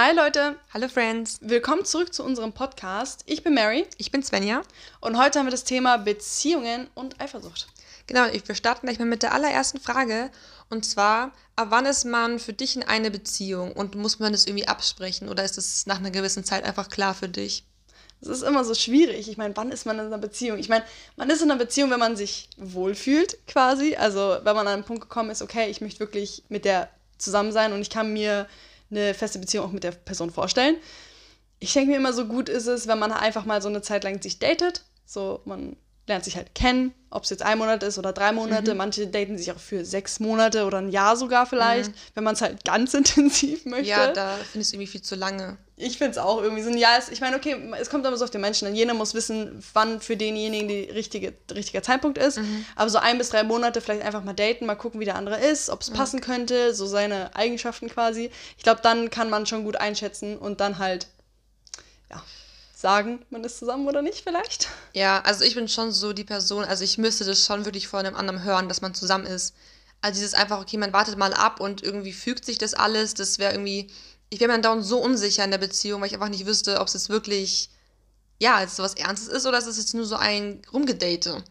Hi Leute, Hallo Friends, willkommen zurück zu unserem Podcast. Ich bin Mary ich bin Svenja. und heute haben wir das Thema Beziehungen und Eifersucht. Genau, ich- wir starten gleich mal mit der allerersten Frage. Und zwar, ab wann ist man für dich in eine Beziehung und muss man das irgendwie absprechen oder ist es nach einer gewissen Zeit einfach klar für dich? Es ist immer so schwierig. Ich meine, wann ist man in einer Beziehung? Ich meine, man ist in einer Beziehung, wenn man sich wohlfühlt, quasi. Also, wenn man an einen Punkt gekommen ist, okay, ich möchte wirklich mit der zusammen sein und ich kann mir eine feste Beziehung auch mit der Person vorstellen. Ich denke mir immer, so gut ist es, wenn man einfach mal so eine Zeit lang sich datet. So, man lernt sich halt kennen, ob es jetzt ein Monat ist oder drei Monate. Manche daten sich auch für sechs Monate oder ein Jahr sogar vielleicht, wenn man es halt ganz intensiv möchte. Ja, da findest du irgendwie viel zu lange. Ich finde es auch irgendwie so ein Jahr. Ist, ich meine, okay, es kommt aber so auf den Menschen an. Jeder muss wissen, wann für denjenigen die richtige, der richtige Zeitpunkt ist. Aber so ein bis drei Monate vielleicht einfach mal daten, mal gucken, wie der andere ist, ob es passen könnte, so seine Eigenschaften quasi. Ich glaube, dann kann man schon gut einschätzen und dann halt, ja, sagen, man ist zusammen oder nicht vielleicht. Ja, also ich bin schon so die Person, also ich müsste das schon wirklich von einem anderen hören, dass man zusammen ist. Also dieses einfach, okay, man wartet mal ab und irgendwie fügt sich das alles, das wäre irgendwie, ich wäre mir dann so unsicher in der Beziehung, weil ich einfach nicht wüsste, ob es jetzt wirklich, ja, jetzt so was Ernstes ist oder ist es jetzt nur so ein Rumgedate.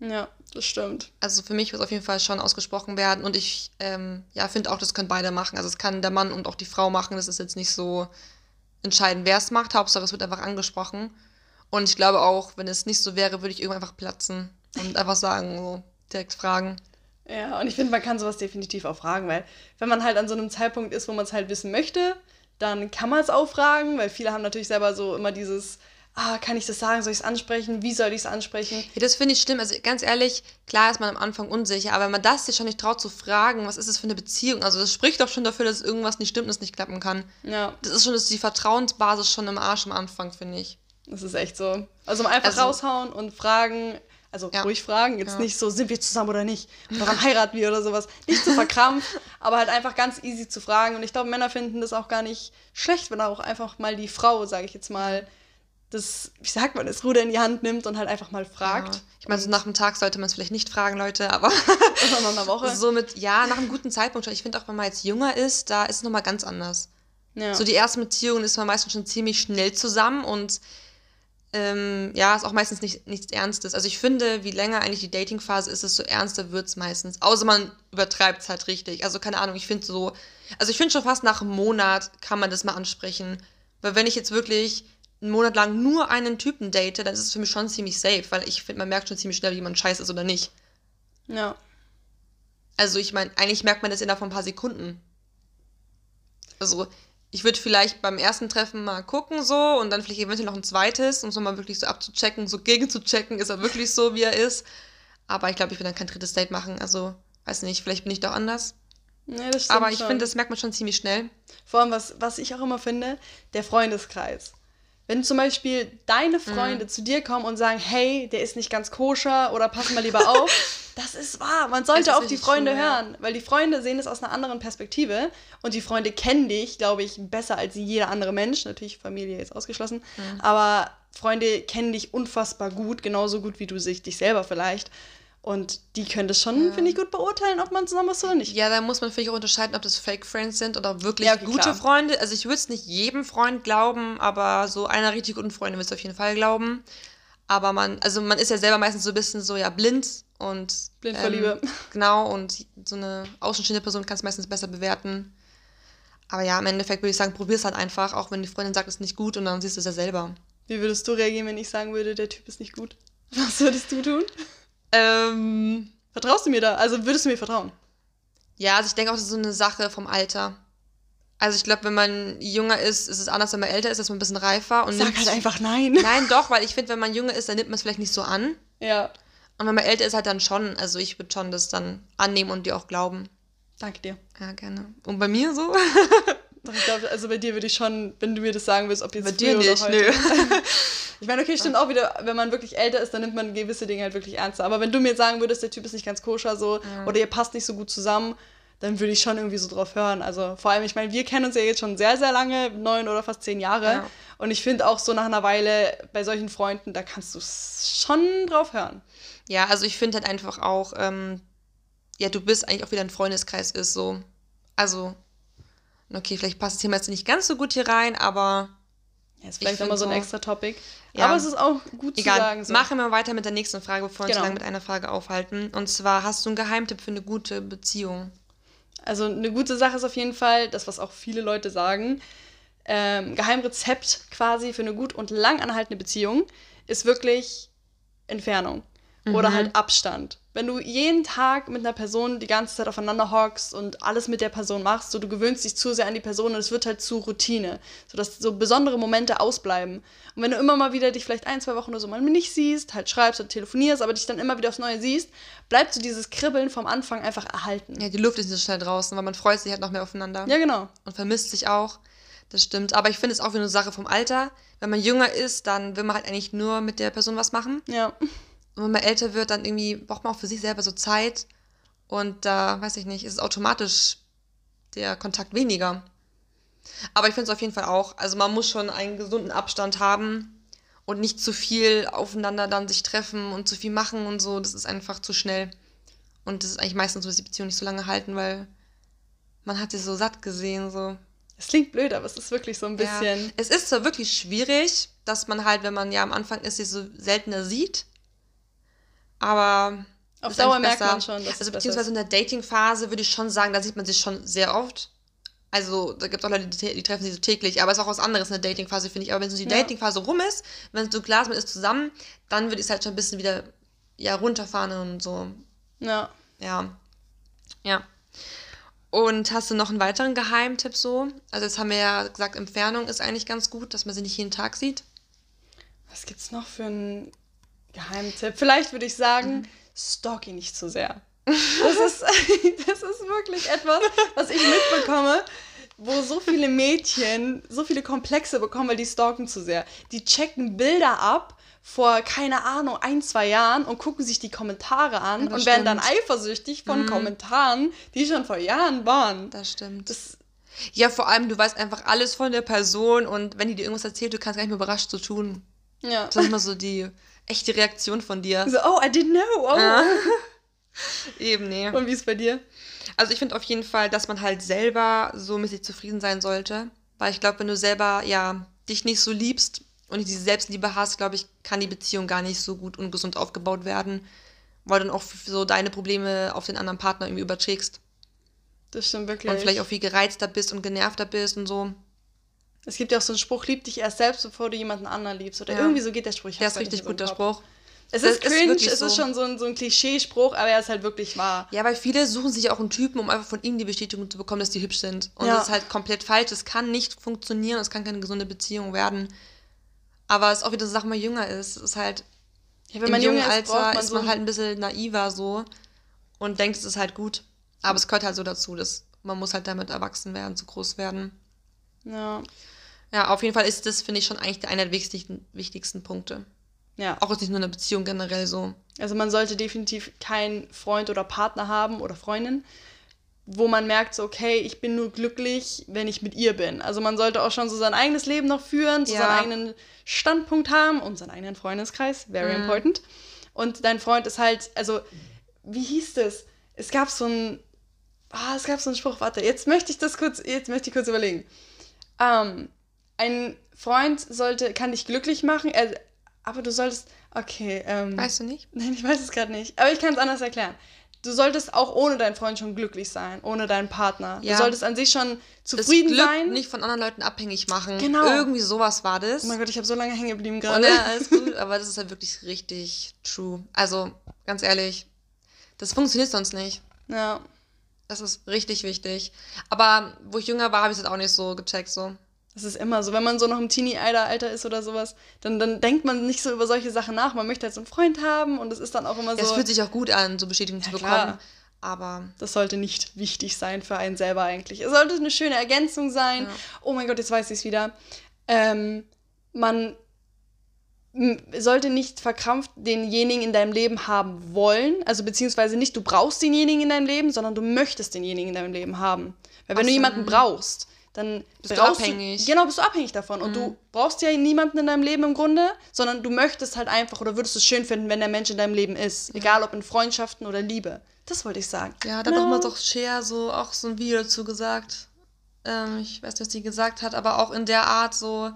Ja, das stimmt. Also für mich wird es auf jeden Fall schon ausgesprochen werden und ich ähm, ja, finde auch, das können beide machen. Also es kann der Mann und auch die Frau machen. Das ist jetzt nicht so entscheidend, wer es macht. Hauptsache, es wird einfach angesprochen. Und ich glaube auch, wenn es nicht so wäre, würde ich irgendwann einfach platzen und einfach sagen, so direkt fragen. Ja, und ich finde, man kann sowas definitiv auch fragen, weil wenn man halt an so einem Zeitpunkt ist, wo man es halt wissen möchte, dann kann man es auch fragen, weil viele haben natürlich selber so immer dieses, ah, kann ich das sagen, soll ich es ansprechen, wie soll ich es ansprechen? Ja, das finde ich schlimm. Also ganz ehrlich, klar ist man am Anfang unsicher, aber wenn man das sich schon nicht traut zu fragen, was ist es für eine Beziehung? Also das spricht doch schon dafür, dass irgendwas nicht stimmt und es nicht klappen kann. Ja, Das ist schon das ist die Vertrauensbasis schon im Arsch am Anfang, finde ich. das ist echt so. Also einfach Also- raushauen und fragen, also Ja. ruhig fragen, jetzt Ja. nicht so, sind wir zusammen oder nicht? Wann heiraten wir oder sowas. Nicht zu verkrampft, aber halt einfach ganz easy zu fragen. Und ich glaube, Männer finden das auch gar nicht schlecht, wenn auch einfach mal die Frau, sage ich jetzt mal, das, wie sagt man, das Ruder in die Hand nimmt und halt einfach mal fragt. Ja. Ich meine, so nach dem Tag sollte man es vielleicht nicht fragen, Leute, aber nach einer Woche. so mit, ja, nach einem guten Zeitpunkt schon. Ich finde auch, wenn man jetzt jünger ist, da ist es nochmal ganz anders. Ja. So die ersten Beziehungen ist man meistens schon ziemlich schnell zusammen und ähm, ja, ist auch meistens nicht, nichts Ernstes. Also ich finde, wie länger eigentlich die Datingphase ist, desto ernster wird es meistens. Außer man übertreibt es halt richtig. Also keine Ahnung, ich finde so, also ich finde schon fast nach einem Monat kann man das mal ansprechen. Weil wenn ich jetzt wirklich einen Monat lang nur einen Typen date, dann ist es für mich schon ziemlich safe, weil ich finde, man merkt schon ziemlich schnell, wie jemand scheiße ist oder nicht. ja. Also ich meine, eigentlich merkt man das innerhalb von ein paar Sekunden. Also ich würde vielleicht beim ersten Treffen mal gucken so und dann vielleicht eventuell noch ein zweites, um so mal wirklich so abzuchecken, so gegenzuchecken, ist er wirklich so, wie er ist. Aber ich glaube, ich würde dann kein drittes Date machen. Also, weiß nicht, vielleicht bin ich doch anders. Nee, das stimmt Aber ich finde, das merkt man schon ziemlich schnell. Vor allem, was, was ich auch immer finde, der Freundeskreis. Wenn zum Beispiel Mhm. deine Freunde zu dir kommen und sagen, hey, der ist nicht ganz koscher oder pass mal lieber auf, das ist wahr. Man sollte auf die Freunde ja. hören, weil die Freunde sehen es aus einer anderen Perspektive und die Freunde kennen dich, glaube ich, besser als jeder andere Mensch. Natürlich Familie ist ausgeschlossen, Mhm. aber Freunde kennen dich unfassbar gut, genauso gut wie du sich dich selber vielleicht. Und die können das schon, finde ich, gut beurteilen, ob man zusammen ist oder nicht. Ja, da muss man vielleicht auch unterscheiden, ob das Fake Friends sind oder wirklich Ja, okay, gute klar. Freunde. Also ich würde es nicht jedem Freund glauben, aber so einer richtig guten Freundin würde es auf jeden Fall glauben. Aber man, also man ist ja selber meistens so ein bisschen so ja blind und Blind vor Liebe. Genau, und so eine außenstehende Person kann es meistens besser bewerten. Aber ja, im Endeffekt würde ich sagen, probier es halt einfach, auch wenn die Freundin sagt, es ist nicht gut und dann siehst du es ja selber. Wie würdest du reagieren, wenn ich sagen würde, der Typ ist nicht gut? Was würdest du tun? Ähm, Vertraust du mir da? Also würdest du mir vertrauen? ja, also ich denke auch, das ist so eine Sache vom Alter. Also ich glaube, wenn man jünger ist, ist es anders, wenn man älter ist, ist man ein bisschen reifer und Sag halt einfach nein. Nein, doch, weil ich finde, wenn man jünger ist, dann nimmt man es vielleicht nicht so an. Ja, Und wenn man älter ist, halt dann schon. Also ich würde schon das dann annehmen und dir auch glauben. danke dir. Ja, gerne. Und bei mir so? Doch, ich glaube, also bei dir würde ich schon, wenn du mir das sagen willst, ob jetzt Bei dir oder nicht, heute. nö. Ich meine, okay, stimmt auch wieder, wenn man wirklich älter ist, dann nimmt man gewisse Dinge halt wirklich ernster. Aber wenn du mir sagen würdest, der Typ ist nicht ganz koscher so oder ihr passt nicht so gut zusammen, dann würde ich schon irgendwie so drauf hören. Also vor allem, ich meine, wir kennen uns ja jetzt schon sehr, sehr lange, neun oder fast zehn Jahre. Ja. Und ich finde auch so nach einer Weile bei solchen Freunden, da kannst du schon drauf hören. Ja, also ich finde halt einfach auch, ähm, ja, du bist eigentlich auch wieder ein Freundeskreis ist so. Also, okay, vielleicht passt das Thema jetzt nicht ganz so gut hier rein, aber. Ja, ist vielleicht nochmal so ein extra Topic. Ja. Aber es ist auch gut Egal, zu sagen. So. machen wir weiter mit der nächsten Frage, bevor wir uns Genau. so lange mit einer Frage aufhalten. Und zwar, hast du einen Geheimtipp für eine gute Beziehung? Also eine gute Sache ist auf jeden Fall, das, was auch viele Leute sagen, ähm, Geheimrezept quasi für eine gut und lang anhaltende Beziehung ist wirklich Entfernung oder Mhm. halt Abstand. Wenn du jeden Tag mit einer Person die ganze Zeit aufeinander hockst und alles mit der Person machst, so du gewöhnst dich zu sehr an die Person und es wird halt zu Routine, sodass so besondere Momente ausbleiben. Und wenn du immer mal wieder dich vielleicht ein, zwei Wochen oder so mal nicht siehst, halt schreibst oder telefonierst, aber dich dann immer wieder aufs Neue siehst, bleibt so dieses Kribbeln vom Anfang einfach erhalten. Ja, die Luft ist nicht so schnell draußen, weil man freut sich halt noch mehr aufeinander. Ja, genau. und vermisst sich auch. Das stimmt. Aber ich finde es auch wieder eine Sache vom Alter. Wenn man jünger ist, dann will man halt eigentlich nur mit der Person was machen. Ja. Und wenn man älter wird, dann irgendwie braucht man auch für sich selber so Zeit. Und da, weiß ich nicht, ist automatisch der Kontakt weniger. Aber ich finde es auf jeden Fall auch. Also man muss schon einen gesunden Abstand haben und nicht zu viel aufeinander dann sich treffen und zu viel machen und so. Das ist einfach zu schnell. Und das ist eigentlich meistens so, dass die Beziehungen nicht so lange halten, weil man hat sie so satt gesehen, so. Es klingt blöd, aber es ist wirklich so ein bisschen. Ja. Es ist zwar wirklich schwierig, dass man halt, wenn man ja am Anfang ist, sie so seltener sieht. Aber. Auf Dauer merkt man schon, dass Also, beziehungsweise in der Dating-Phase würde ich schon sagen, da sieht man sich schon sehr oft. Also, da gibt es auch Leute, die, die treffen sich so täglich, aber es ist auch was anderes in der Dating-Phase, finde ich. Aber wenn so die Ja. Dating-Phase rum ist, wenn so klar ist, man ist zusammen, dann würde ich es halt schon ein bisschen wieder ja, runterfahren und so. Ja. Ja. Ja. Und hast du noch einen weiteren Geheimtipp so? Also jetzt haben wir ja gesagt, Entfernung ist eigentlich ganz gut, dass man sie nicht jeden Tag sieht. Was gibt's noch für einen Geheimtipp? Vielleicht würde ich sagen, Mhm. stalk ihn nicht zu sehr. Das ist, das ist wirklich etwas, was ich mitbekomme, wo so viele Mädchen so viele Komplexe bekommen, weil die stalken zu sehr. Die checken Bilder ab vor, keine Ahnung, ein, zwei Jahren und gucken sich die Kommentare an das und werden dann stimmt. eifersüchtig von Mhm. Kommentaren, die schon vor Jahren waren. Das stimmt. Das, ja, vor allem, du weißt einfach alles von der Person und wenn die dir irgendwas erzählt, du kannst gar nicht mehr überrascht zu tun. ja. Das ist immer so die echte Reaktion von dir. So, oh, I didn't know. Oh. Ja. Eben, nee. Und wie ist bei dir? Also ich finde auf jeden Fall, dass man halt selber so mit sich zufrieden sein sollte. Weil ich glaube, wenn du selber, ja, dich nicht so liebst und nicht diese Selbstliebe hast, glaube ich, kann die Beziehung gar nicht so gut und gesund aufgebaut werden. Weil du dann auch so deine Probleme auf den anderen Partner irgendwie überträgst. Das stimmt wirklich. Und vielleicht auch viel gereizter bist und genervter bist und so. Es gibt ja auch so einen Spruch, lieb dich erst selbst, bevor du jemanden anderen liebst. Oder Ja. irgendwie so geht der Spruch. Ich Der ist grad richtig gut, der. Spruch. Es Das ist ist cringe, es ist so. schon so ein, so ein Klischeespruch, aber er ist halt wirklich wahr. Ja, weil viele suchen sich auch einen Typen, um einfach von ihm die Bestätigung zu bekommen, dass die hübsch sind. Und Ja. das ist halt komplett falsch. Das kann nicht funktionieren, es kann keine gesunde Beziehung werden. Aber es ist auch wieder so, wenn man jünger ist. Es ist halt, Ja, wenn im man jungen jünger ist, Alter man ist so... man halt ein bisschen naiver so und denkt, es ist halt gut. Aber es gehört halt so dazu, dass man muss halt damit erwachsen werden, zu groß werden. Ja, Ja, auf jeden Fall ist das, finde ich, schon eigentlich einer der wichtigsten, wichtigsten Punkte. ja. Auch nicht nur in der Beziehung generell so. Also man sollte definitiv keinen Freund oder Partner haben oder Freundin, wo man merkt, so, okay, ich bin nur glücklich, wenn ich mit ihr bin. Also man sollte auch schon so sein eigenes Leben noch führen, so Ja. seinen eigenen Standpunkt haben und seinen eigenen Freundeskreis, very Mhm. important. Und dein Freund ist halt, also, wie hieß das? Es gab so ein, ah, es gab so einen Spruch, warte, jetzt möchte ich das kurz, jetzt möchte ich kurz überlegen. Ähm, ein Freund sollte, kann dich glücklich machen, er, aber du solltest, okay, ähm, Weißt du nicht? Nein, ich weiß es gerade nicht. Aber ich kann es anders erklären. Du solltest auch ohne deinen Freund schon glücklich sein, ohne deinen Partner. Ja. Du solltest an sich schon Das zufrieden Glück sein. nicht von anderen Leuten abhängig machen. Genau. Irgendwie sowas war das. Oh mein Gott, ich habe so lange hängen geblieben Und gerade. ja, alles gut, aber das ist halt wirklich richtig true. Also, ganz ehrlich, das funktioniert sonst nicht. Ja. Das ist richtig wichtig. Aber wo ich jünger war, habe ich es auch nicht so gecheckt. So. Das ist immer so. Wenn man so noch im Teenie-Alter ist oder sowas, dann, dann denkt man nicht so über solche Sachen nach. Man möchte halt so einen Freund haben und es ist dann auch immer Ja, es so. fühlt sich auch gut an, so Bestätigung zu Ja, bekommen. klar. Aber Das sollte nicht wichtig sein für einen selber eigentlich. Es sollte eine schöne Ergänzung sein. Ja. Oh mein Gott, jetzt weiß ich es wieder. Ähm, man sollte nicht verkrampft denjenigen in deinem Leben haben wollen. Also beziehungsweise nicht, du brauchst denjenigen in deinem Leben, sondern du möchtest denjenigen in deinem Leben haben. Weil wenn Ach du so, jemanden mhm. brauchst, dann Bist du brauchst abhängig. genau, bist du abhängig davon. Und Mhm. du brauchst ja niemanden in deinem Leben im Grunde, sondern du möchtest halt einfach oder würdest es schön finden, wenn der Mensch in deinem Leben ist. Egal ob in Freundschaften oder Liebe. Das wollte ich sagen. ja, da hat auch Genau. mal doch Cher so auch so ein Video dazu gesagt. Ähm, ich weiß nicht, was sie gesagt hat, aber auch in der Art so,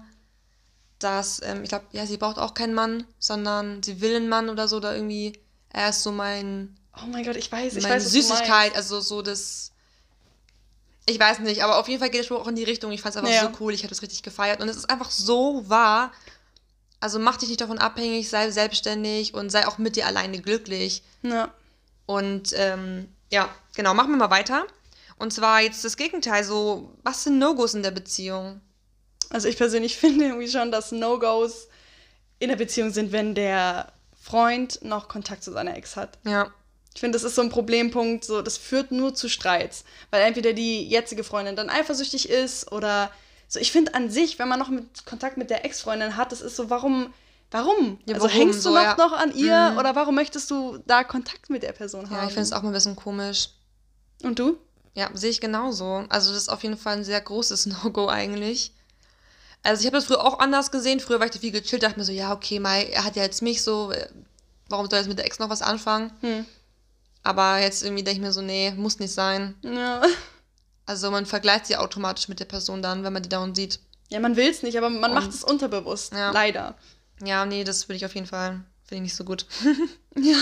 dass, ähm, ich glaube, ja, sie braucht auch keinen Mann, sondern sie will einen Mann oder so, oder irgendwie, er ist so mein, Oh mein Gott, ich weiß, ich meine weiß, Süßigkeit, also so das. Ich weiß nicht, aber auf jeden Fall geht der Spruch auch in die Richtung. Ich fand es einfach Ja. so cool, ich habe das richtig gefeiert. Und es ist einfach so wahr. Also mach dich nicht davon abhängig, sei selbstständig und sei auch mit dir alleine glücklich. Ja. Und ähm, ja, genau, machen wir mal weiter. Und zwar jetzt das Gegenteil, so, was sind No-Gos in der Beziehung? Also ich persönlich finde irgendwie schon, dass No-Gos in der Beziehung sind, wenn der Freund noch Kontakt zu seiner Ex hat. Ja, Ich finde, das ist so ein Problempunkt, so, das führt nur zu Streits. Weil entweder die jetzige Freundin dann eifersüchtig ist oder so. Ich finde an sich, wenn man noch mit Kontakt mit der Ex-Freundin hat, das ist so, warum, warum? Ja, also warum hängst du so, noch, ja. noch an ihr Mhm. oder warum möchtest du da Kontakt mit der Person haben? ja, ich finde es auch mal ein bisschen komisch. Und du? Ja, sehe ich genauso. Also das ist auf jeden Fall ein sehr großes No-Go eigentlich. Also ich habe das früher auch anders gesehen. Früher war ich da viel gechillt, dachte mir so, ja, okay, Mai, er hat ja jetzt mich so, äh, warum soll er jetzt mit der Ex noch was anfangen? Hm. Aber jetzt irgendwie denke ich mir so, nee, muss nicht sein. Ja. Also man vergleicht sie automatisch mit der Person dann, wenn man die dauernd sieht. ja, man will es nicht, aber man Und- macht es unterbewusst. Ja. Leider. Ja, nee, das würde ich auf jeden Fall, finde ich nicht so gut. Ja.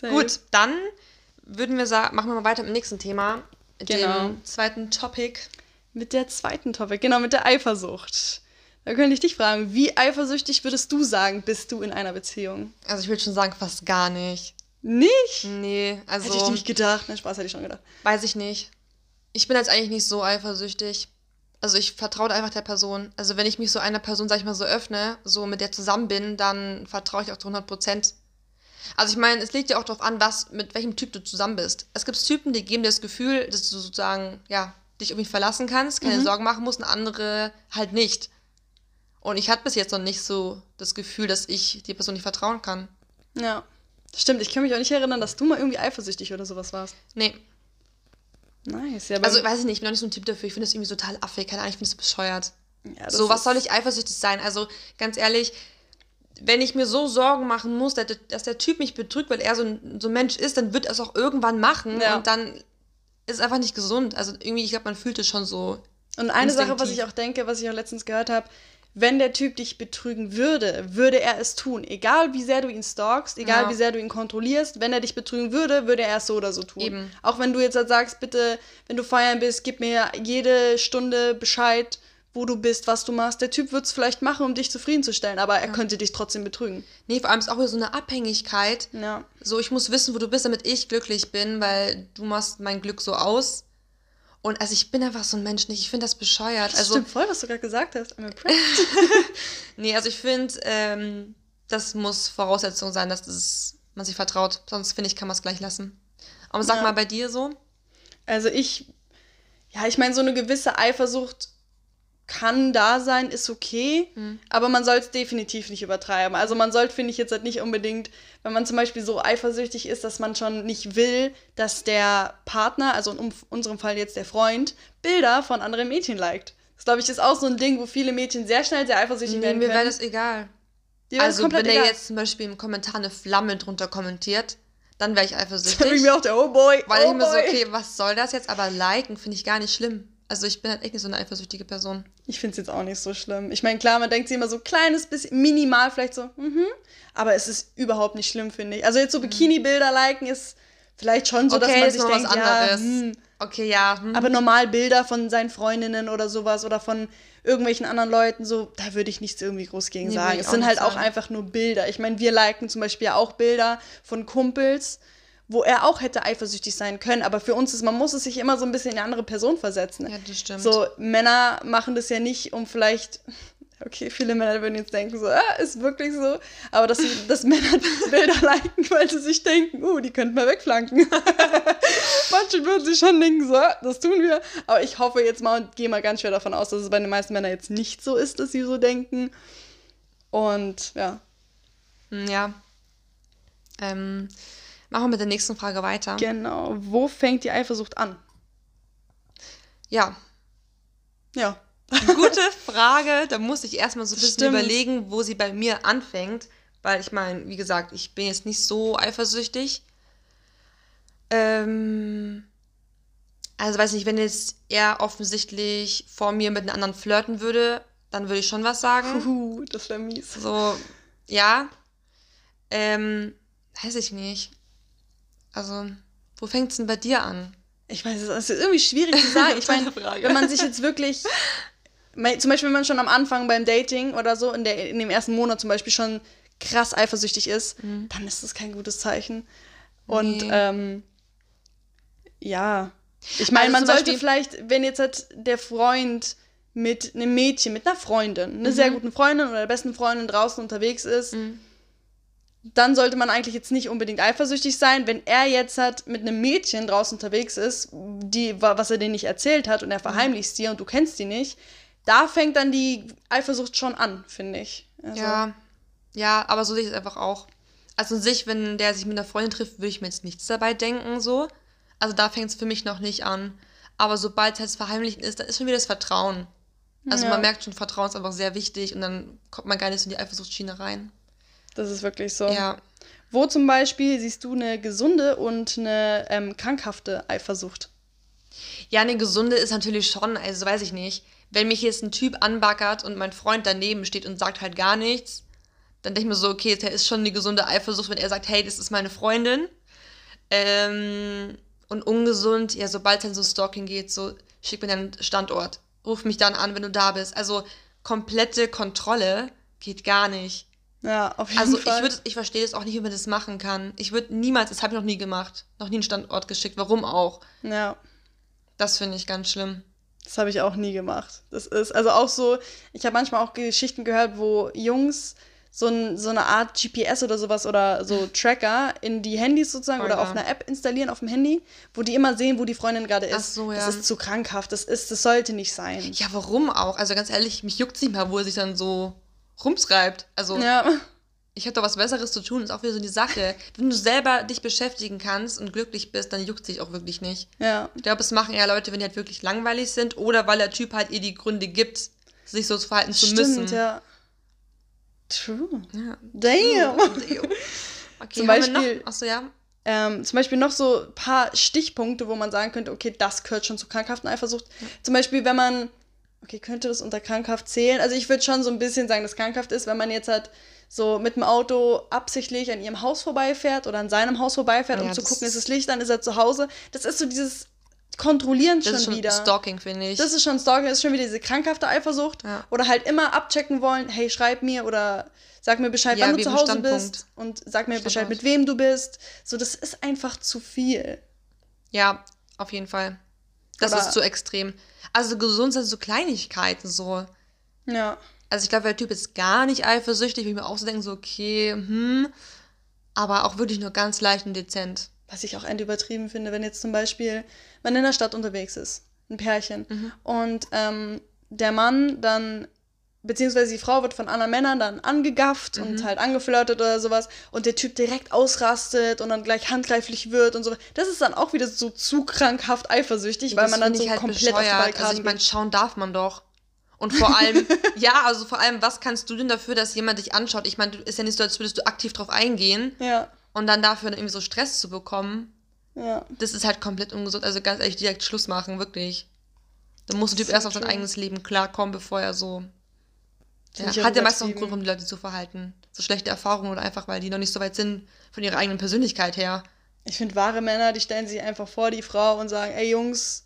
Safe. Gut, dann würden wir sagen, machen wir mal weiter mit dem nächsten Thema. Genau. Dem zweiten Topic. Mit der zweiten Topic, genau, mit der Eifersucht. Da könnte ich dich fragen, wie eifersüchtig würdest du sagen, bist du in einer Beziehung? Also ich würde schon sagen, fast gar nicht. Nicht? Nee, also. Hätte ich nicht gedacht. Nein, Spaß hätte ich schon gedacht. Weiß ich nicht. Ich bin jetzt eigentlich nicht so eifersüchtig. Also ich vertraue einfach der Person. Also wenn ich mich so einer Person, sag ich mal, so öffne, so mit der zusammen bin, dann vertraue ich auch zu 100 Prozent. Also ich meine, es liegt ja auch darauf an, was, mit welchem Typ du zusammen bist. Es gibt Typen, die geben dir das Gefühl, dass du sozusagen, ja, dich irgendwie verlassen kannst, keine Mhm. Sorgen machen musst, und andere halt nicht. Und ich hatte bis jetzt noch nicht so das Gefühl, dass ich die Person nicht vertrauen kann. Ja. Stimmt, ich kann mich auch nicht erinnern, dass du mal irgendwie eifersüchtig oder sowas warst. Nee. Nice, ja. Also weiß ich nicht, ich bin noch nicht so ein Typ dafür. Ich finde das irgendwie total affig. Keine Ahnung, ich finde das bescheuert. ja, das so, was soll ich eifersüchtig sein? Also, ganz ehrlich, wenn ich mir so Sorgen machen muss, dass, dass der Typ mich betrügt, weil er so ein, so ein Mensch ist, dann wird er es auch irgendwann machen Ja. und dann ist einfach nicht gesund. Also irgendwie, ich glaube, man fühlt es schon so. Und eine Sache, was ich auch denke, was ich auch letztens gehört habe, wenn der Typ dich betrügen würde, würde er es tun. Egal wie sehr du ihn stalkst, egal Ja. wie sehr du ihn kontrollierst, wenn er dich betrügen würde, würde er es so oder so tun. Eben. Auch wenn du jetzt halt sagst, bitte, wenn du feiern bist, gib mir jede Stunde Bescheid, wo du bist, was du machst. Der Typ wird es vielleicht machen, um dich zufriedenzustellen, aber er könnte dich trotzdem betrügen. Nee, vor allem ist auch wieder so eine Abhängigkeit. Ja. So, ich muss wissen, wo du bist, damit ich glücklich bin, weil du machst mein Glück so aus. Und also ich bin einfach so ein Mensch nicht. Ich finde das bescheuert. Das also, stimmt voll, was du gerade gesagt hast. I'm impressed. Nee, also ich finde, ähm, das muss Voraussetzung sein, dass das, man sich vertraut. Sonst finde ich, kann man es gleich lassen. Aber sag Ja. mal bei dir so. Also ich, ja, ich meine, so eine gewisse Eifersucht kann da sein, ist okay, Mhm. aber man soll es definitiv nicht übertreiben. Also man sollte, finde ich, jetzt halt nicht unbedingt, wenn man zum Beispiel so eifersüchtig ist, dass man schon nicht will, dass der Partner, also in unserem Fall jetzt der Freund, Bilder von anderen Mädchen liked. Das, glaube ich, ist auch so ein Ding, wo viele Mädchen sehr schnell sehr eifersüchtig Nee, werden mir wäre das egal. Das Also, wenn er jetzt zum Beispiel im Kommentar eine Flamme drunter kommentiert, dann wäre ich Da bin ich eifersüchtig. mir auch der, oh boy, weil oh ich mir so, okay, was soll das jetzt? Aber liken finde ich gar nicht schlimm. Also ich bin halt echt nicht so eine eifersüchtige Person. Ich finde es jetzt auch nicht so schlimm. Ich meine, klar, man denkt sich immer so kleines bisschen, minimal vielleicht so, mhm. Aber es ist überhaupt nicht schlimm, finde ich. Also jetzt so Bikini-Bilder liken ist vielleicht schon so, dass okay, man ist sich denkt, was ja, anderes. hm. Okay, ja. Hm. aber normal Bilder von seinen Freundinnen oder sowas oder von irgendwelchen anderen Leuten, so, da würde ich nichts irgendwie groß gegen Nee, sagen. Es auch sind halt auch sagen. einfach nur Bilder. Ich meine, wir liken zum Beispiel ja auch Bilder von Kumpels, wo er auch hätte eifersüchtig sein können. Aber für uns ist, man muss es sich immer so ein bisschen in eine andere Person versetzen. ja, das stimmt. So, Männer machen das ja nicht, um vielleicht. Okay, viele Männer würden jetzt denken, so, ah, ist wirklich so. Aber dass, dass Männer Bilder liken, weil sie sich denken, uh, die könnten wir wegflanken. Manche würden sich schon denken, so, ah, das tun wir. Aber ich hoffe jetzt mal und gehe mal ganz schwer davon aus, dass es bei den meisten Männern jetzt nicht so ist, dass sie so denken. Und ja, Hm, Ja. Ähm, machen wir mit der nächsten Frage weiter. genau. Wo fängt die Eifersucht an? Ja, Ja. gute Frage. Da muss ich erstmal so ein bisschen Stimmt. überlegen, wo sie bei mir anfängt. Weil ich meine, wie gesagt, ich bin jetzt nicht so eifersüchtig. Ähm, Also weiß nicht, wenn jetzt er offensichtlich vor mir mit einem anderen flirten würde, dann würde ich schon was sagen. Puh, das wäre mies. So, ja. Ähm, weiß ich nicht. Also, wo fängt es denn bei dir an? Ich weiß, es ist irgendwie schwierig zu sagen. Ich meine, wenn man sich jetzt wirklich, zum Beispiel, wenn man schon am Anfang beim Dating oder so, in, der, in dem ersten Monat zum Beispiel schon krass eifersüchtig ist, mhm. dann ist das kein gutes Zeichen. Und nee. ähm, ja, ich meine, also man sollte vielleicht, wenn jetzt halt der Freund mit einem Mädchen, mit einer Freundin, einer mhm. sehr guten Freundin oder der besten Freundin draußen unterwegs ist, mhm. Dann sollte man eigentlich jetzt nicht unbedingt eifersüchtig sein. Wenn er jetzt halt mit einem Mädchen draußen unterwegs ist, die, was er dir nicht erzählt hat und er mhm. verheimlicht dir und du kennst die nicht, da fängt dann die Eifersucht schon an, finde ich. Also. Ja, ja, aber so sehe ich es einfach auch. Also in sich, wenn der sich mit einer Freundin trifft, würde ich mir jetzt nichts dabei denken, so. Also da fängt es für mich noch nicht an. Aber sobald es halt verheimlichen ist, dann ist schon wieder das Vertrauen. Also ja. man merkt schon, Vertrauen ist einfach sehr wichtig und dann kommt man gar nicht so in die Eifersuchtsschiene rein. Das ist wirklich so. Ja. Wo zum Beispiel siehst du eine gesunde und eine ähm, krankhafte Eifersucht? Ja, eine gesunde ist natürlich schon, also weiß ich nicht. Wenn mich jetzt ein Typ anbackert und mein Freund daneben steht und sagt halt gar nichts, dann denke ich mir so, okay, der ist schon eine gesunde Eifersucht, wenn er sagt, hey, das ist meine Freundin. Ähm, und ungesund, ja, sobald es dann so Stalking geht, so schick mir deinen Standort ruf mich dann an, wenn du da bist. Also komplette Kontrolle geht gar nicht. Ja, auf jeden also, Fall. Also ich, ich verstehe das auch nicht, wie man das machen kann. Ich würde niemals, das habe ich noch nie gemacht, noch nie einen Standort geschickt. Warum auch? Ja. Das finde ich ganz schlimm. Das habe ich auch nie gemacht. Das ist also auch so, ich habe manchmal auch Geschichten gehört, wo Jungs so, ein, so eine Art GPS oder sowas oder so Tracker in die Handys sozusagen oh, oder ja. auf einer App installieren auf dem Handy, wo die immer sehen, wo die Freundin gerade ist. Ach so, ja. Das ist zu krankhaft, das ist, das sollte nicht sein. Ja, warum auch? Also ganz ehrlich, mich juckt nicht mal, wo er sich dann so rumschreibt. Also ja. ich hätte doch was Besseres zu tun, ist auch wieder so die Sache. Wenn du selber dich beschäftigen kannst und glücklich bist, dann juckt sich auch wirklich nicht. Ja. Ich glaube, es machen eher Leute, wenn die halt wirklich langweilig sind oder weil der Typ halt ihr die Gründe gibt, sich so verhalten zu Stimmt, müssen. Ja. True. Ja. Damn. Damn. Okay, zum Beispiel, noch? Achso, ja. Ähm, zum Beispiel noch so ein paar Stichpunkte, wo man sagen könnte, okay, das gehört schon zur krankhaften Eifersucht. Ja. Zum Beispiel, wenn man, okay, könnte das unter krankhaft zählen? Also ich würde schon so ein bisschen sagen, dass krankhaft ist, wenn man jetzt halt so mit dem Auto absichtlich an ihrem Haus vorbeifährt oder an seinem Haus vorbeifährt, ja, um zu gucken, ist es Licht, dann ist er zu Hause. Das ist so dieses kontrollieren das schon, ist schon wieder. Stalking, finde ich. Das ist schon Stalking, das ist schon wieder diese krankhafte Eifersucht. Ja. Oder halt immer abchecken wollen, hey, schreib mir oder sag mir Bescheid, ja, wann du zu Hause bist. Und sag mir Bescheid, mit wem du bist. So, das ist einfach zu viel. Ja, auf jeden Fall. Das oder ist zu extrem. Also gesund sind so Kleinigkeiten so. Ja. Also ich glaube, der Typ ist gar nicht eifersüchtig, wie mir auch so denken, so, okay, hm. Aber auch wirklich nur ganz leicht und dezent was ich auch end übertrieben finde, wenn jetzt zum Beispiel man in der Stadt unterwegs ist, ein Pärchen, mhm. und ähm, der Mann dann, beziehungsweise die Frau wird von anderen Männern dann angegafft mhm. und halt angeflirtet oder sowas und der Typ direkt ausrastet und dann gleich handgreiflich wird und so. Das ist dann auch wieder so zu krankhaft eifersüchtig, ja, weil man dann so halt komplett bescheuert. auf die Balkan Also ich meine, schauen darf man doch. Und vor allem, ja, also vor allem, was kannst du denn dafür, dass jemand dich anschaut? Ich meine, ist ja nicht so, als würdest du aktiv drauf eingehen. Ja. Und dann dafür irgendwie so Stress zu bekommen, ja. das ist halt komplett ungesund. Also ganz ehrlich, direkt Schluss machen, wirklich. Da muss der Typ erst auf sein eigenes Leben klarkommen, bevor er so. Ja, hat ja meistens auch einen Grund, um die Leute zu verhalten. So schlechte Erfahrungen oder einfach, weil die noch nicht so weit sind von ihrer eigenen Persönlichkeit her. Ich finde, wahre Männer, die stellen sich einfach vor die Frau und sagen, ey Jungs,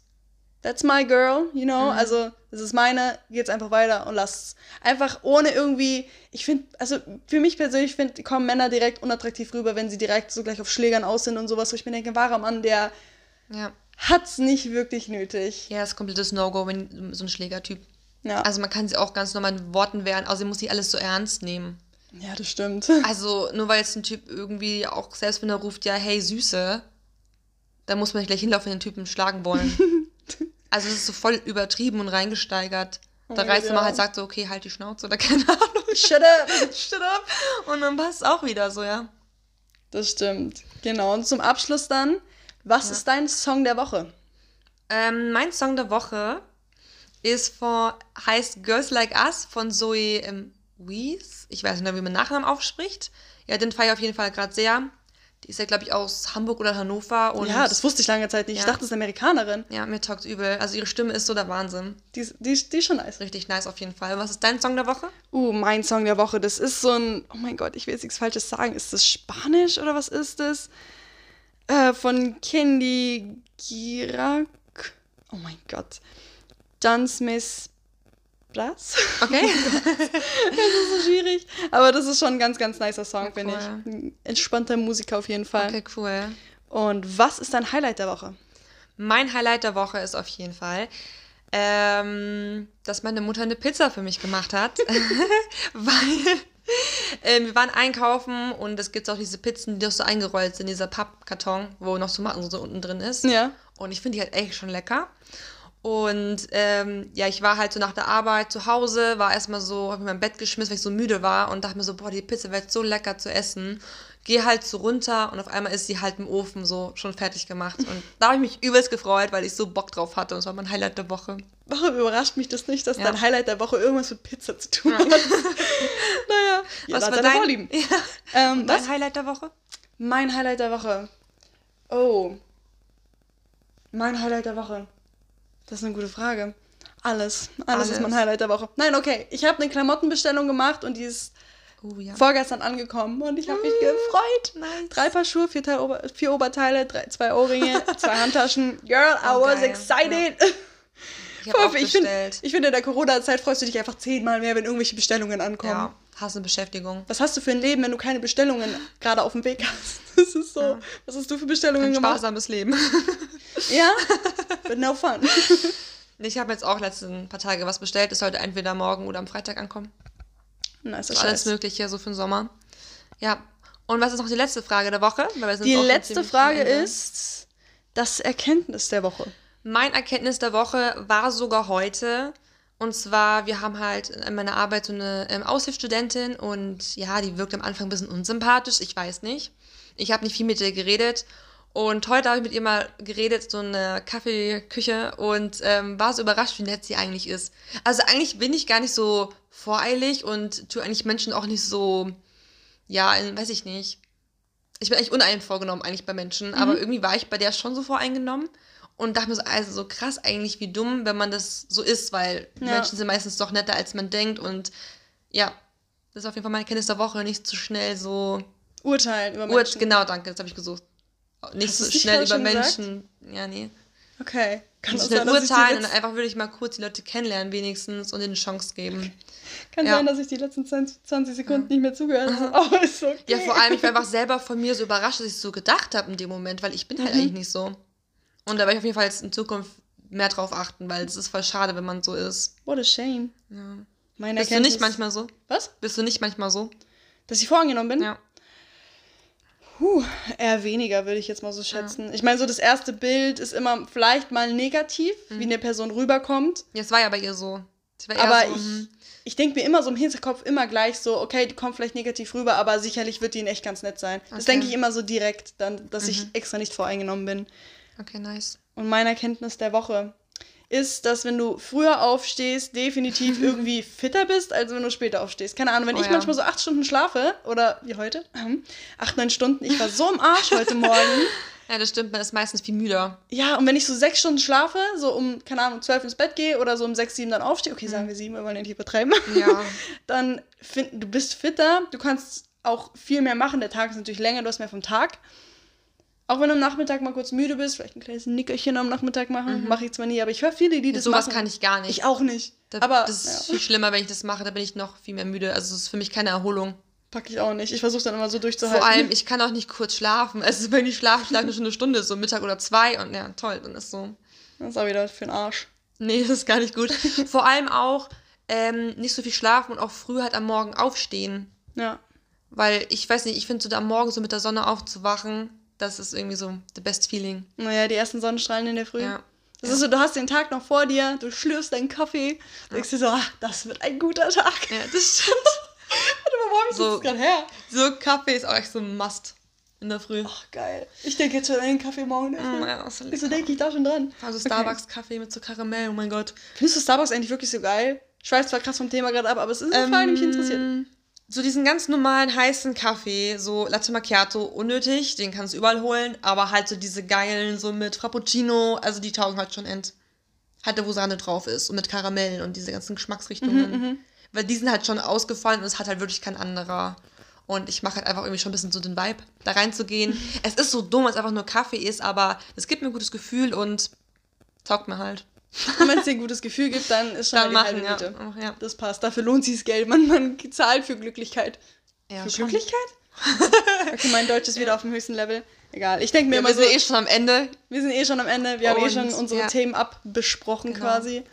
that's my girl, you know? Mhm. Also, das ist meine, geht's einfach weiter und lasst's. Einfach ohne irgendwie, ich finde, also für mich persönlich find, kommen Männer direkt unattraktiv rüber, wenn sie direkt so gleich auf Schlägern aus sind und sowas, wo ich mir denke, wahrer Mann, der ja. hat's nicht wirklich nötig. Ja, ist komplettes No-Go, wenn so ein Schlägertyp. Ja. Also man kann sie auch ganz normal in Worten wehren, also sie muss sie alles so ernst nehmen. Ja, das stimmt. Also nur weil jetzt ein Typ irgendwie auch, selbst wenn er ruft, ja, hey, Süße, dann muss man nicht gleich hinlaufen und den Typen schlagen wollen. Also es ist so voll übertrieben und reingesteigert. Da oh, reicht ja. man halt sagt so, okay, halt die Schnauze oder keine Ahnung. Shut up! Shut up! Und dann passt es auch wieder so, ja. Das stimmt. Genau. Und zum Abschluss dann, was ja. ist dein Song der Woche? Ähm, mein Song der Woche ist von, heißt Girls Like Us von Zoe ähm, Wees. Ich weiß nicht, wie man Nachnamen aufspricht. Ja, den feiere ich auf jeden Fall gerade sehr. Die ist ja, glaube ich, aus Hamburg oder Hannover. Und ja, das wusste ich lange Zeit nicht. Ja. Ich dachte, das ist eine Amerikanerin. Ja, mir taugt übel. Also ihre Stimme ist so der Wahnsinn. Die, ist- die, die ist schon nice. Richtig nice auf jeden Fall. Was ist dein Song der Woche? Uh, mein Song der Woche. Das ist so ein. Oh mein Gott, ich will jetzt nichts Falsches sagen. Ist das Spanisch oder was ist das? Äh, von Candy Girac. Oh mein Gott. Dance Miss Brass. Okay. Das ist so schwierig. Aber das ist schon ein ganz, ganz nicer Song, Ja, finde cool. ich. Ein entspannter Musiker auf jeden Fall. okay, cool. Und was ist dein Highlight der Woche? Mein Highlight der Woche ist auf jeden Fall, ähm, dass meine Mutter eine Pizza für mich gemacht hat. Weil ähm, wir waren einkaufen und es gibt auch diese Pizzen, die doch so eingerollt sind, dieser Pappkarton, wo noch Tomatensauce unten drin ist. Ja. Und ich finde die halt echt schon lecker. Und ähm, ja, ich war halt so nach der Arbeit zu Hause, war erstmal so, hab mich in mein Bett geschmissen, weil ich so müde war und dachte mir so, boah, die Pizza wird so lecker zu essen. Geh halt so runter und auf einmal ist sie halt im Ofen so schon fertig gemacht. Und da habe ich mich übelst gefreut, weil ich so Bock drauf hatte und es war mein Highlight der Woche. Warum überrascht mich das nicht, dass Ja. dein Highlight der Woche irgendwas mit Pizza zu tun hat? naja, jeder hat seine Vorlieben. Ja. Ähm, Dein was? Highlight der Woche? Mein Highlight der Woche. Oh. Mein Highlight der Woche. Das ist eine gute Frage. Alles. Alles, ist Alles. mein Highlight der Woche. Nein, okay. Ich habe eine Klamottenbestellung gemacht und die ist Oh ja. vorgestern angekommen und ich habe mich gefreut. Nice. Drei Paar Schuhe, vier, Teil Ober vier Oberteile, drei, zwei Ohrringe, zwei Handtaschen. Girl, I Oh, was geil. excited. Ich habe auch ich finde, bestellt. ich find, in der Corona-Zeit freust du dich einfach zehnmal mehr, wenn irgendwelche Bestellungen ankommen. Ja, hast eine Beschäftigung. Was hast du für ein Leben, wenn du keine Bestellungen gerade auf dem Weg hast? Das ist so. Ja. Was hast du für Bestellungen Ein gemacht? sparsames Leben. Ja? But no fun. Ich habe jetzt auch letzten paar Tage was bestellt. Es sollte entweder morgen oder am Freitag ankommen. nice, So alles Mögliche, so für den Sommer. Ja. Und was ist noch die letzte Frage der Woche? Die letzte Frage ist das Erkenntnis der Woche. Mein Erkenntnis der Woche war sogar heute. Und zwar, wir haben halt in meiner Arbeit so eine ähm, Aushilfsstudentin und ja, die wirkt am Anfang ein bisschen unsympathisch, ich weiß nicht. Ich habe nicht viel mit ihr geredet. Und heute habe ich mit ihr mal geredet, so eine Kaffeeküche, und ähm, war so überrascht, wie nett sie eigentlich ist. Also eigentlich bin ich gar nicht so voreilig und tue eigentlich Menschen auch nicht so, ja, in- weiß ich nicht. Ich bin eigentlich uneinvorgenommen eigentlich bei Menschen, aber irgendwie war ich bei der schon so voreingenommen und dachte mir so, also so krass eigentlich, wie dumm, wenn man das so ist, weil Ja. Menschen sind meistens doch netter, als man denkt und ja, das ist auf jeden Fall meine Kenntnis der Woche, nicht zu schnell so Urteilen über Ur Menschen. genau, danke, das habe ich gesucht. Nicht Hast so schnell über schon gesagt? Menschen, ja, nee. Okay. Kann Nicht schnell sein, urteilen und einfach würde ich mal kurz die Leute kennenlernen wenigstens und ihnen eine Chance geben. Kann Ja. sein, dass ich die letzten 20 20 Sekunden nicht mehr zugehört habe. Aber ist okay. Ja, vor allem, ich war einfach selber von mir so überrascht, dass ich so gedacht habe in dem Moment, weil ich bin Mhm. halt eigentlich nicht so. Und da werde ich auf jeden Fall jetzt in Zukunft mehr drauf achten, weil es ist voll schade, wenn man so ist. What a shame. Ja. Mein Bist du Erkenntnis- nicht manchmal so? Was? Bist du nicht manchmal so? Dass ich vorangenommen bin? Ja. Puh, eher weniger, würde ich jetzt mal so schätzen. Ich meine, so das erste Bild ist immer vielleicht mal negativ, Mhm. wie eine Person rüberkommt. Ja, es war ja bei ihr so. Aber so, ich, hm, ich denke mir immer so im Hinterkopf immer gleich so, okay, die kommt vielleicht negativ rüber, aber sicherlich wird die in echt ganz nett sein. Das Okay. Mhm. denke ich immer so direkt, dann, dass ich extra nicht voreingenommen bin. okay, nice. Und meine Erkenntnis der Woche ist, dass wenn du früher aufstehst, definitiv irgendwie fitter bist, als wenn du später aufstehst. Keine Ahnung, wenn Oh ich ja. manchmal so acht Stunden schlafe, oder wie heute, ähm, acht, neun Stunden, ich war so im Arsch heute Morgen. Ja, das stimmt, man ist meistens viel müder. Ja, und wenn ich so sechs Stunden schlafe, so um, keine Ahnung, zwölf ins Bett gehe oder so um sechs, sieben dann aufstehe, okay, sagen wir sieben, wir wollen nicht übertreiben, Ja. dann find, du bist fitter, du kannst auch viel mehr machen, der Tag ist natürlich länger, du hast mehr vom Tag. Auch wenn du am Nachmittag mal kurz müde bist, vielleicht ein kleines Nickerchen am Nachmittag machen, mache ich zwar nie, aber ich höre viele, die das Sowas machen. kann ich gar nicht. Ich auch nicht. Da, aber das ist ja, viel schlimmer, wenn ich das mache, da bin ich noch viel mehr müde. Also es ist für mich keine Erholung. pack ich auch nicht. Ich versuche dann immer so durchzuhalten. Vor allem, ich kann auch nicht kurz schlafen. Also wenn ich schlafe, schlafe ich schon eine Stunde, so Mittag oder zwei und ja, toll, dann ist so. Das ist auch wieder für den Arsch. Nee, das ist gar nicht gut. Vor allem auch ähm, nicht so viel schlafen und auch früh halt am Morgen aufstehen. Ja. Weil ich weiß nicht, ich finde so da am Morgen so mit der Sonne aufzuwachen, das ist irgendwie so the best feeling. Naja, die ersten Sonnenstrahlen in der Früh. Ja. Das ist so, du hast den Tag noch vor dir, du schlürfst deinen Kaffee, denkst dir so, ah, das wird ein guter Tag. Ja, das stimmt. Warte mal, wo hab ich So. das gerade her? so Kaffee ist auch echt so ein Must in der Früh. Ach, geil. Ich denke jetzt schon an den Kaffee morgen. Mm, ja, so Wieso denke ich da schon dran? Also Okay. Starbucks-Kaffee mit so Karamell, oh mein Gott. Findest du Starbucks eigentlich wirklich so geil? Ich weiß zwar krass vom Thema gerade ab, aber es ist eine Frage, die mich interessiert. So diesen ganz normalen heißen Kaffee, so Latte Macchiato, unnötig, den kannst du überall holen, aber halt so diese geilen, so mit Frappuccino, also die taugen halt schon end. Halt da, wo Sahne drauf ist und mit Karamell und diese ganzen Geschmacksrichtungen. Weil die sind halt schon ausgefallen und es hat halt wirklich kein anderer. Und ich mache halt einfach irgendwie schon ein bisschen so den Vibe, da reinzugehen. es ist so dumm, als einfach nur Kaffee ist, aber es gibt mir ein gutes Gefühl und taugt mir halt. Und wenn es dir ein gutes Gefühl gibt, dann ist schon Dann mal die machen, halbe ja. Miete. Ja. Das passt. Dafür lohnt sich das Geld. Man, man zahlt für Glücklichkeit. Ja, für schon. Glücklichkeit? okay, mein Deutsch ist wieder auf dem höchsten Level. Egal. Ich denke mir immer wir so, sind eh schon am Ende. wir sind eh schon am Ende. Wir haben eh Und, schon unsere. Themen abbesprochen Genau. quasi.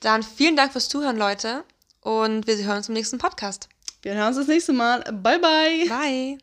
Dann vielen Dank fürs Zuhören, Leute. Und wir hören uns im nächsten Podcast. Wir hören uns das nächste Mal. Bye, bye. Bye.